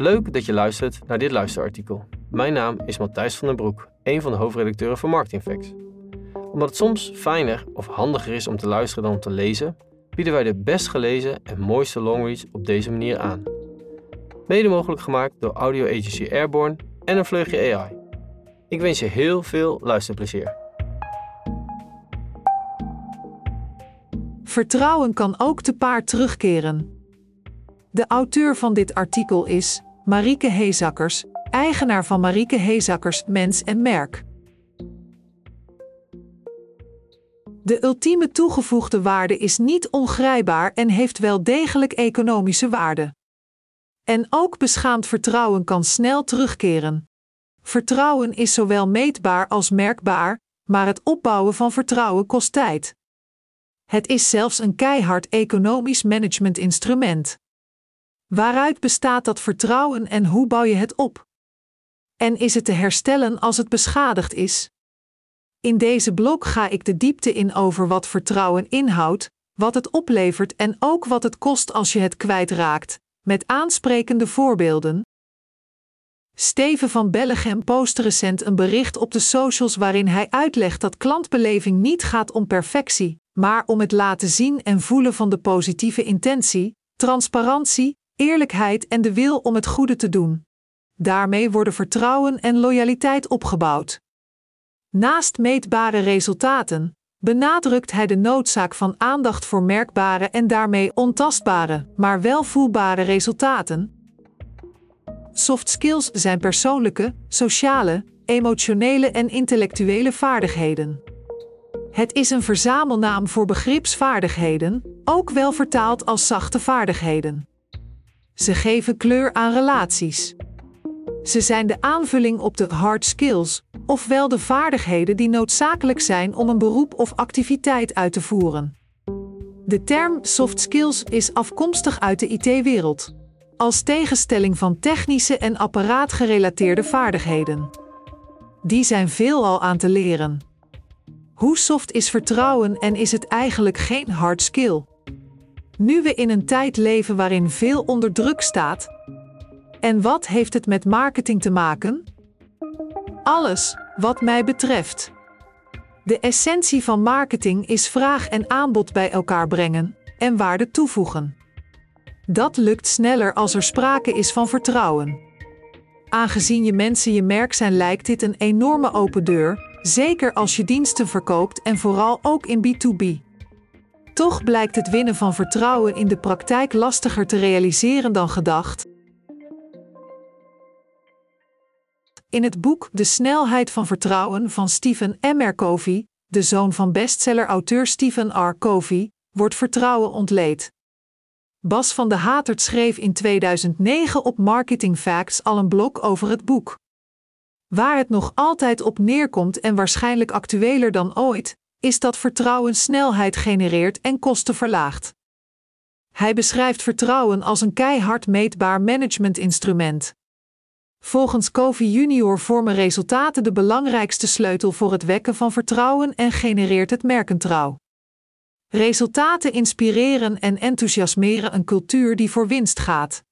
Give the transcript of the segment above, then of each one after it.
Leuk dat je luistert naar dit luisterartikel. Mijn naam is Matthijs van den Broek, een van de hoofdredacteuren van Marketingfacts. Omdat het soms fijner of handiger is om te luisteren dan om te lezen, bieden wij de best gelezen en mooiste longreads op deze manier aan. Mede mogelijk gemaakt door audio agency Airborne en een vleugje AI. Ik wens je heel veel luisterplezier. Vertrouwen kan ook te paard terugkeren. De auteur van dit artikel is Marieke Heezakkers, eigenaar van Marieke Heezakkers Mens en Merk. De ultieme toegevoegde waarde is niet ongrijpbaar en heeft wel degelijk economische waarde. En ook beschaamd vertrouwen kan snel terugkeren. Vertrouwen is zowel meetbaar als merkbaar, maar het opbouwen van vertrouwen kost tijd. Het is zelfs een keihard economisch managementinstrument. Waaruit bestaat dat vertrouwen en hoe bouw je het op? En is het te herstellen als het beschadigd is? In deze blok ga ik de diepte in over wat vertrouwen inhoudt, wat het oplevert en ook wat het kost als je het kwijtraakt, met aansprekende voorbeelden. Steven van Bellegem post recent een bericht op de socials waarin hij uitlegt dat klantbeleving niet gaat om perfectie, maar om het laten zien en voelen van de positieve intentie, transparantie, eerlijkheid en de wil om het goede te doen. Daarmee worden vertrouwen en loyaliteit opgebouwd. Naast meetbare resultaten benadrukt hij de noodzaak van aandacht voor merkbare en daarmee ontastbare, maar wel voelbare resultaten. Soft skills zijn persoonlijke, sociale, emotionele en intellectuele vaardigheden. Het is een verzamelnaam voor begripsvaardigheden, ook wel vertaald als zachte vaardigheden. Ze geven kleur aan relaties. Ze zijn de aanvulling op de hard skills, ofwel de vaardigheden die noodzakelijk zijn om een beroep of activiteit uit te voeren. De term soft skills is afkomstig uit de IT-wereld, als tegenstelling van technische en apparaatgerelateerde vaardigheden. Die zijn veelal aan te leren. Hoe soft is vertrouwen en is het eigenlijk geen hard skill? Nu we in een tijd leven waarin veel onder druk staat. En wat heeft het met marketing te maken? Alles, wat mij betreft. De essentie van marketing is vraag en aanbod bij elkaar brengen en waarde toevoegen. Dat lukt sneller als er sprake is van vertrouwen. Aangezien je mensen je merk zijn, lijkt dit een enorme open deur, zeker als je diensten verkoopt en vooral ook in B2B. Toch blijkt het winnen van vertrouwen in de praktijk lastiger te realiseren dan gedacht. In het boek De snelheid van vertrouwen van Stephen M. R. Covey, de zoon van bestseller-auteur Stephen R. Covey, wordt vertrouwen ontleed. Bas van de Hatert schreef in 2009 op Marketing Facts al een blog over het boek. Waar het nog altijd op neerkomt en waarschijnlijk actueler dan ooit, is dat vertrouwen snelheid genereert en kosten verlaagt. Hij beschrijft vertrouwen als een keihard meetbaar managementinstrument. Volgens Covey Junior vormen resultaten de belangrijkste sleutel voor het wekken van vertrouwen en genereert het merkentrouw. Resultaten inspireren en enthousiasmeren een cultuur die voor winst gaat.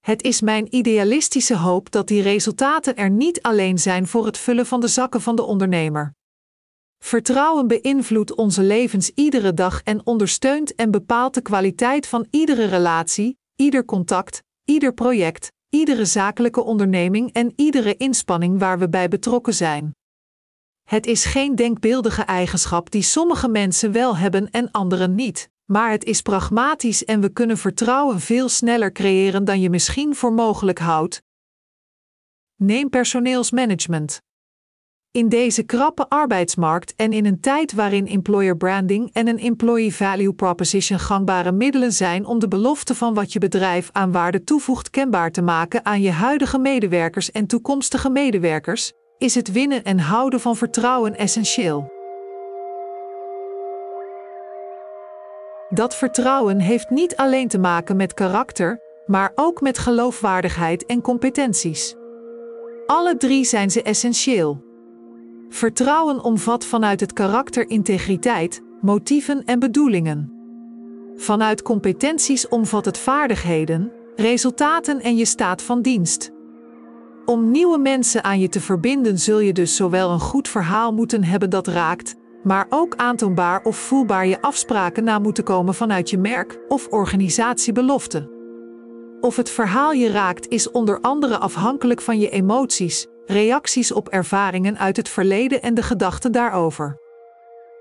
Het is mijn idealistische hoop dat die resultaten er niet alleen zijn voor het vullen van de zakken van de ondernemer. Vertrouwen beïnvloedt onze levens iedere dag en ondersteunt en bepaalt de kwaliteit van iedere relatie, ieder contact, ieder project, iedere zakelijke onderneming en iedere inspanning waar we bij betrokken zijn. Het is geen denkbeeldige eigenschap die sommige mensen wel hebben en anderen niet, maar het is pragmatisch en we kunnen vertrouwen veel sneller creëren dan je misschien voor mogelijk houdt. Neem personeelsmanagement. In deze krappe arbeidsmarkt en in een tijd waarin employer branding en een employee value proposition gangbare middelen zijn om de belofte van wat je bedrijf aan waarde toevoegt kenbaar te maken aan je huidige medewerkers en toekomstige medewerkers, is het winnen en houden van vertrouwen essentieel. Dat vertrouwen heeft niet alleen te maken met karakter, maar ook met geloofwaardigheid en competenties. Alle drie zijn ze essentieel. Vertrouwen omvat vanuit het karakter integriteit, motieven en bedoelingen. Vanuit competenties omvat het vaardigheden, resultaten en je staat van dienst. Om nieuwe mensen aan je te verbinden zul je dus zowel een goed verhaal moeten hebben dat raakt, maar ook aantoonbaar of voelbaar je afspraken na moeten komen vanuit je merk of organisatiebelofte. Of het verhaal je raakt is onder andere afhankelijk van je emoties, reacties op ervaringen uit het verleden en de gedachten daarover.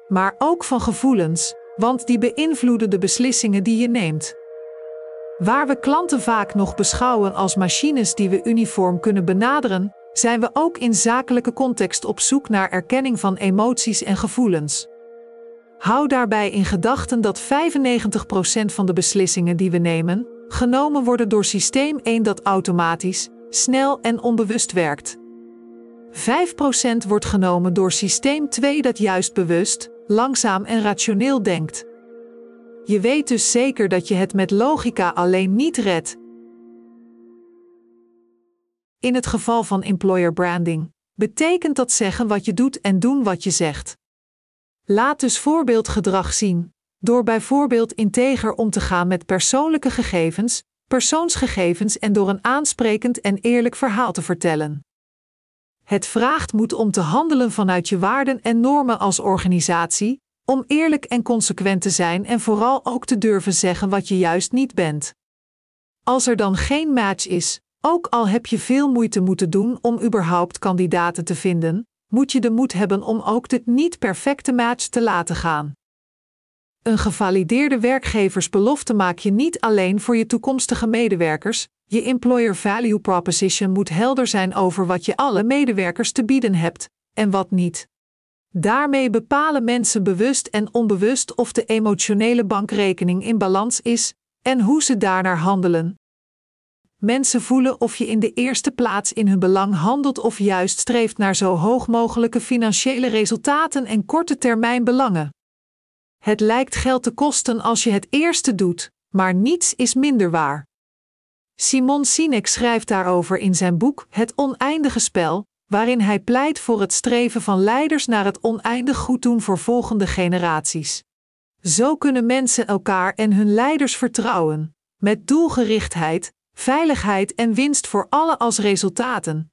Maar ook van gevoelens, want die beïnvloeden de beslissingen die je neemt. Waar we klanten vaak nog beschouwen als machines die we uniform kunnen benaderen, zijn we ook in zakelijke context op zoek naar erkenning van emoties en gevoelens. Hou daarbij in gedachten dat 95% van de beslissingen die we nemen, genomen worden door systeem 1 dat automatisch, snel en onbewust werkt. 5% wordt genomen door systeem 2 dat juist bewust, langzaam en rationeel denkt. Je weet dus zeker dat je het met logica alleen niet redt. In het geval van employer branding betekent dat zeggen wat je doet en doen wat je zegt. Laat dus voorbeeldgedrag zien, door bijvoorbeeld integer om te gaan met persoonlijke gegevens, persoonsgegevens en door een aansprekend en eerlijk verhaal te vertellen. Het vraagt moed om te handelen vanuit je waarden en normen als organisatie, om eerlijk en consequent te zijn en vooral ook te durven zeggen wat je juist niet bent. Als er dan geen match is, ook al heb je veel moeite moeten doen om überhaupt kandidaten te vinden, moet je de moed hebben om ook de niet perfecte match te laten gaan. Een gevalideerde werkgeversbelofte maak je niet alleen voor je toekomstige medewerkers, je employer value proposition moet helder zijn over wat je alle medewerkers te bieden hebt en wat niet. Daarmee bepalen mensen bewust en onbewust of de emotionele bankrekening in balans is en hoe ze daarnaar handelen. Mensen voelen of je in de eerste plaats in hun belang handelt of juist streeft naar zo hoog mogelijke financiële resultaten en korte termijn belangen. Het lijkt geld te kosten als je het eerste doet, maar niets is minder waar. Simon Sinek schrijft daarover in zijn boek Het oneindige spel, waarin hij pleit voor het streven van leiders naar het oneindig goed doen voor volgende generaties. Zo kunnen mensen elkaar en hun leiders vertrouwen, met doelgerichtheid, veiligheid en winst voor alle als resultaten.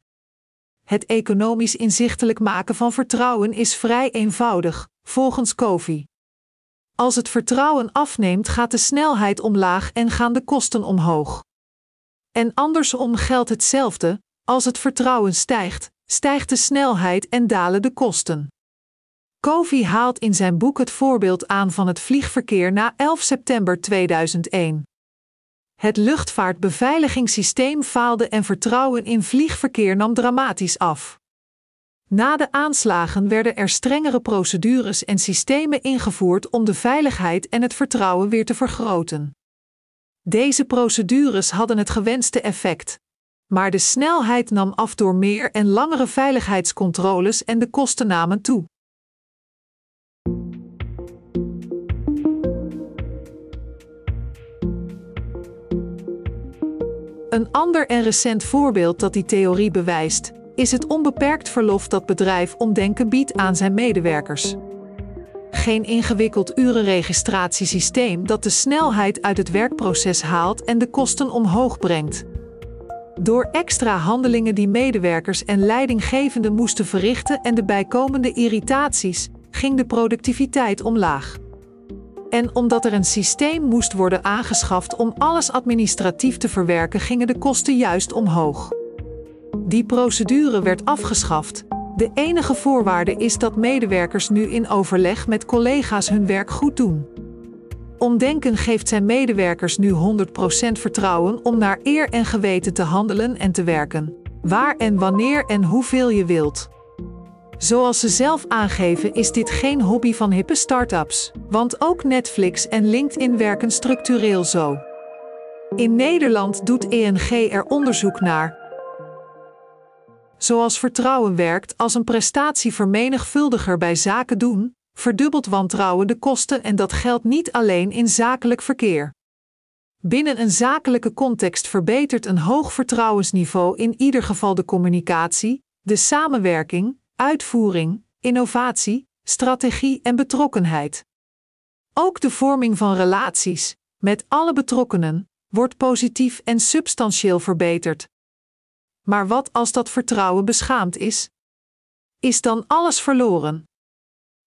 Het economisch inzichtelijk maken van vertrouwen is vrij eenvoudig, volgens Kofi. Als het vertrouwen afneemt, gaat de snelheid omlaag en gaan de kosten omhoog. En andersom geldt hetzelfde: als het vertrouwen stijgt, stijgt de snelheid en dalen de kosten. Covey haalt in zijn boek het voorbeeld aan van het vliegverkeer na 11 september 2001. Het luchtvaartbeveiligingssysteem faalde en vertrouwen in vliegverkeer nam dramatisch af. Na de aanslagen werden er strengere procedures en systemen ingevoerd om de veiligheid en het vertrouwen weer te vergroten. Deze procedures hadden het gewenste effect. Maar de snelheid nam af door meer en langere veiligheidscontroles en de kosten namen toe. Een ander en recent voorbeeld dat die theorie bewijst, is het onbeperkt verlof dat bedrijf Omdenken biedt aan zijn medewerkers. Geen ingewikkeld urenregistratiesysteem dat de snelheid uit het werkproces haalt en de kosten omhoog brengt. Door extra handelingen die medewerkers en leidinggevenden moesten verrichten en de bijkomende irritaties, ging de productiviteit omlaag. En omdat er een systeem moest worden aangeschaft om alles administratief te verwerken, gingen de kosten juist omhoog. Die procedure werd afgeschaft. De enige voorwaarde is dat medewerkers nu in overleg met collega's hun werk goed doen. Omdenken geeft zijn medewerkers nu 100% vertrouwen om naar eer en geweten te handelen en te werken, waar en wanneer en hoeveel je wilt. Zoals ze zelf aangeven, is dit geen hobby van hippe start-ups, want ook Netflix en LinkedIn werken structureel zo. In Nederland doet ENG er onderzoek naar. Zoals vertrouwen werkt als een prestatievermenigvuldiger bij zaken doen, verdubbelt wantrouwen de kosten en dat geldt niet alleen in zakelijk verkeer. Binnen een zakelijke context verbetert een hoog vertrouwensniveau in ieder geval de communicatie, de samenwerking, uitvoering, innovatie, strategie en betrokkenheid. Ook de vorming van relaties, met alle betrokkenen, wordt positief en substantieel verbeterd. Maar wat als dat vertrouwen beschaamd is? Is dan alles verloren?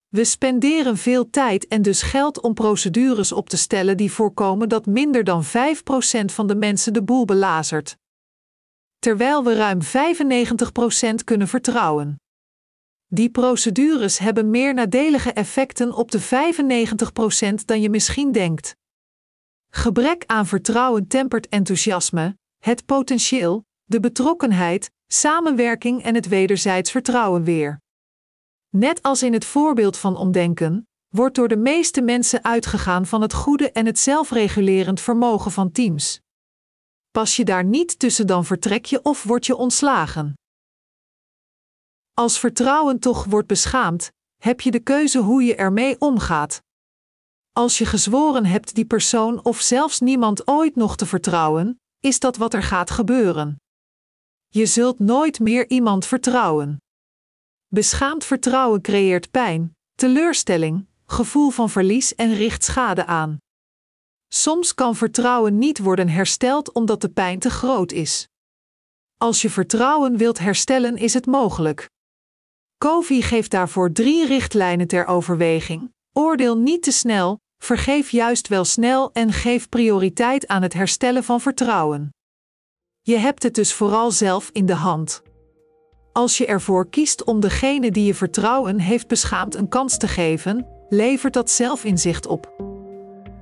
We spenderen veel tijd en dus geld om procedures op te stellen die voorkomen dat minder dan 5% van de mensen de boel belazert. Terwijl we ruim 95% kunnen vertrouwen. Die procedures hebben meer nadelige effecten op de 95% dan je misschien denkt. Gebrek aan vertrouwen tempert enthousiasme, het potentieel, de betrokkenheid, samenwerking en het wederzijds vertrouwen weer. Net als in het voorbeeld van omdenken, wordt door de meeste mensen uitgegaan van het goede en het zelfregulerend vermogen van teams. Pas je daar niet tussen, dan vertrek je of word je ontslagen. Als vertrouwen toch wordt beschaamd, heb je de keuze hoe je ermee omgaat. Als je gezworen hebt die persoon of zelfs niemand ooit nog te vertrouwen, is dat wat er gaat gebeuren. Je zult nooit meer iemand vertrouwen. Beschaamd vertrouwen creëert pijn, teleurstelling, gevoel van verlies en richt schade aan. Soms kan vertrouwen niet worden hersteld omdat de pijn te groot is. Als je vertrouwen wilt herstellen, is het mogelijk. Covey geeft daarvoor drie richtlijnen ter overweging. Oordeel niet te snel, vergeef juist wel snel en geef prioriteit aan het herstellen van vertrouwen. Je hebt het dus vooral zelf in de hand. Als je ervoor kiest om degene die je vertrouwen heeft beschaamd een kans te geven, levert dat zelfinzicht op.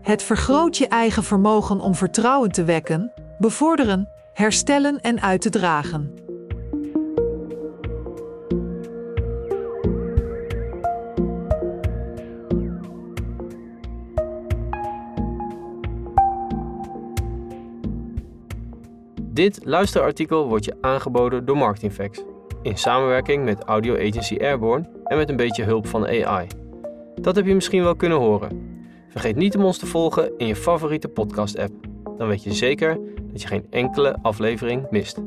Het vergroot je eigen vermogen om vertrouwen te wekken, bevorderen, herstellen en uit te dragen. Dit luisterartikel wordt je aangeboden door Marketingfacts in samenwerking met audio agency Airborne en met een beetje hulp van AI. Dat heb je misschien wel kunnen horen. Vergeet niet om ons te volgen in je favoriete podcast-app. Dan weet je zeker dat je geen enkele aflevering mist.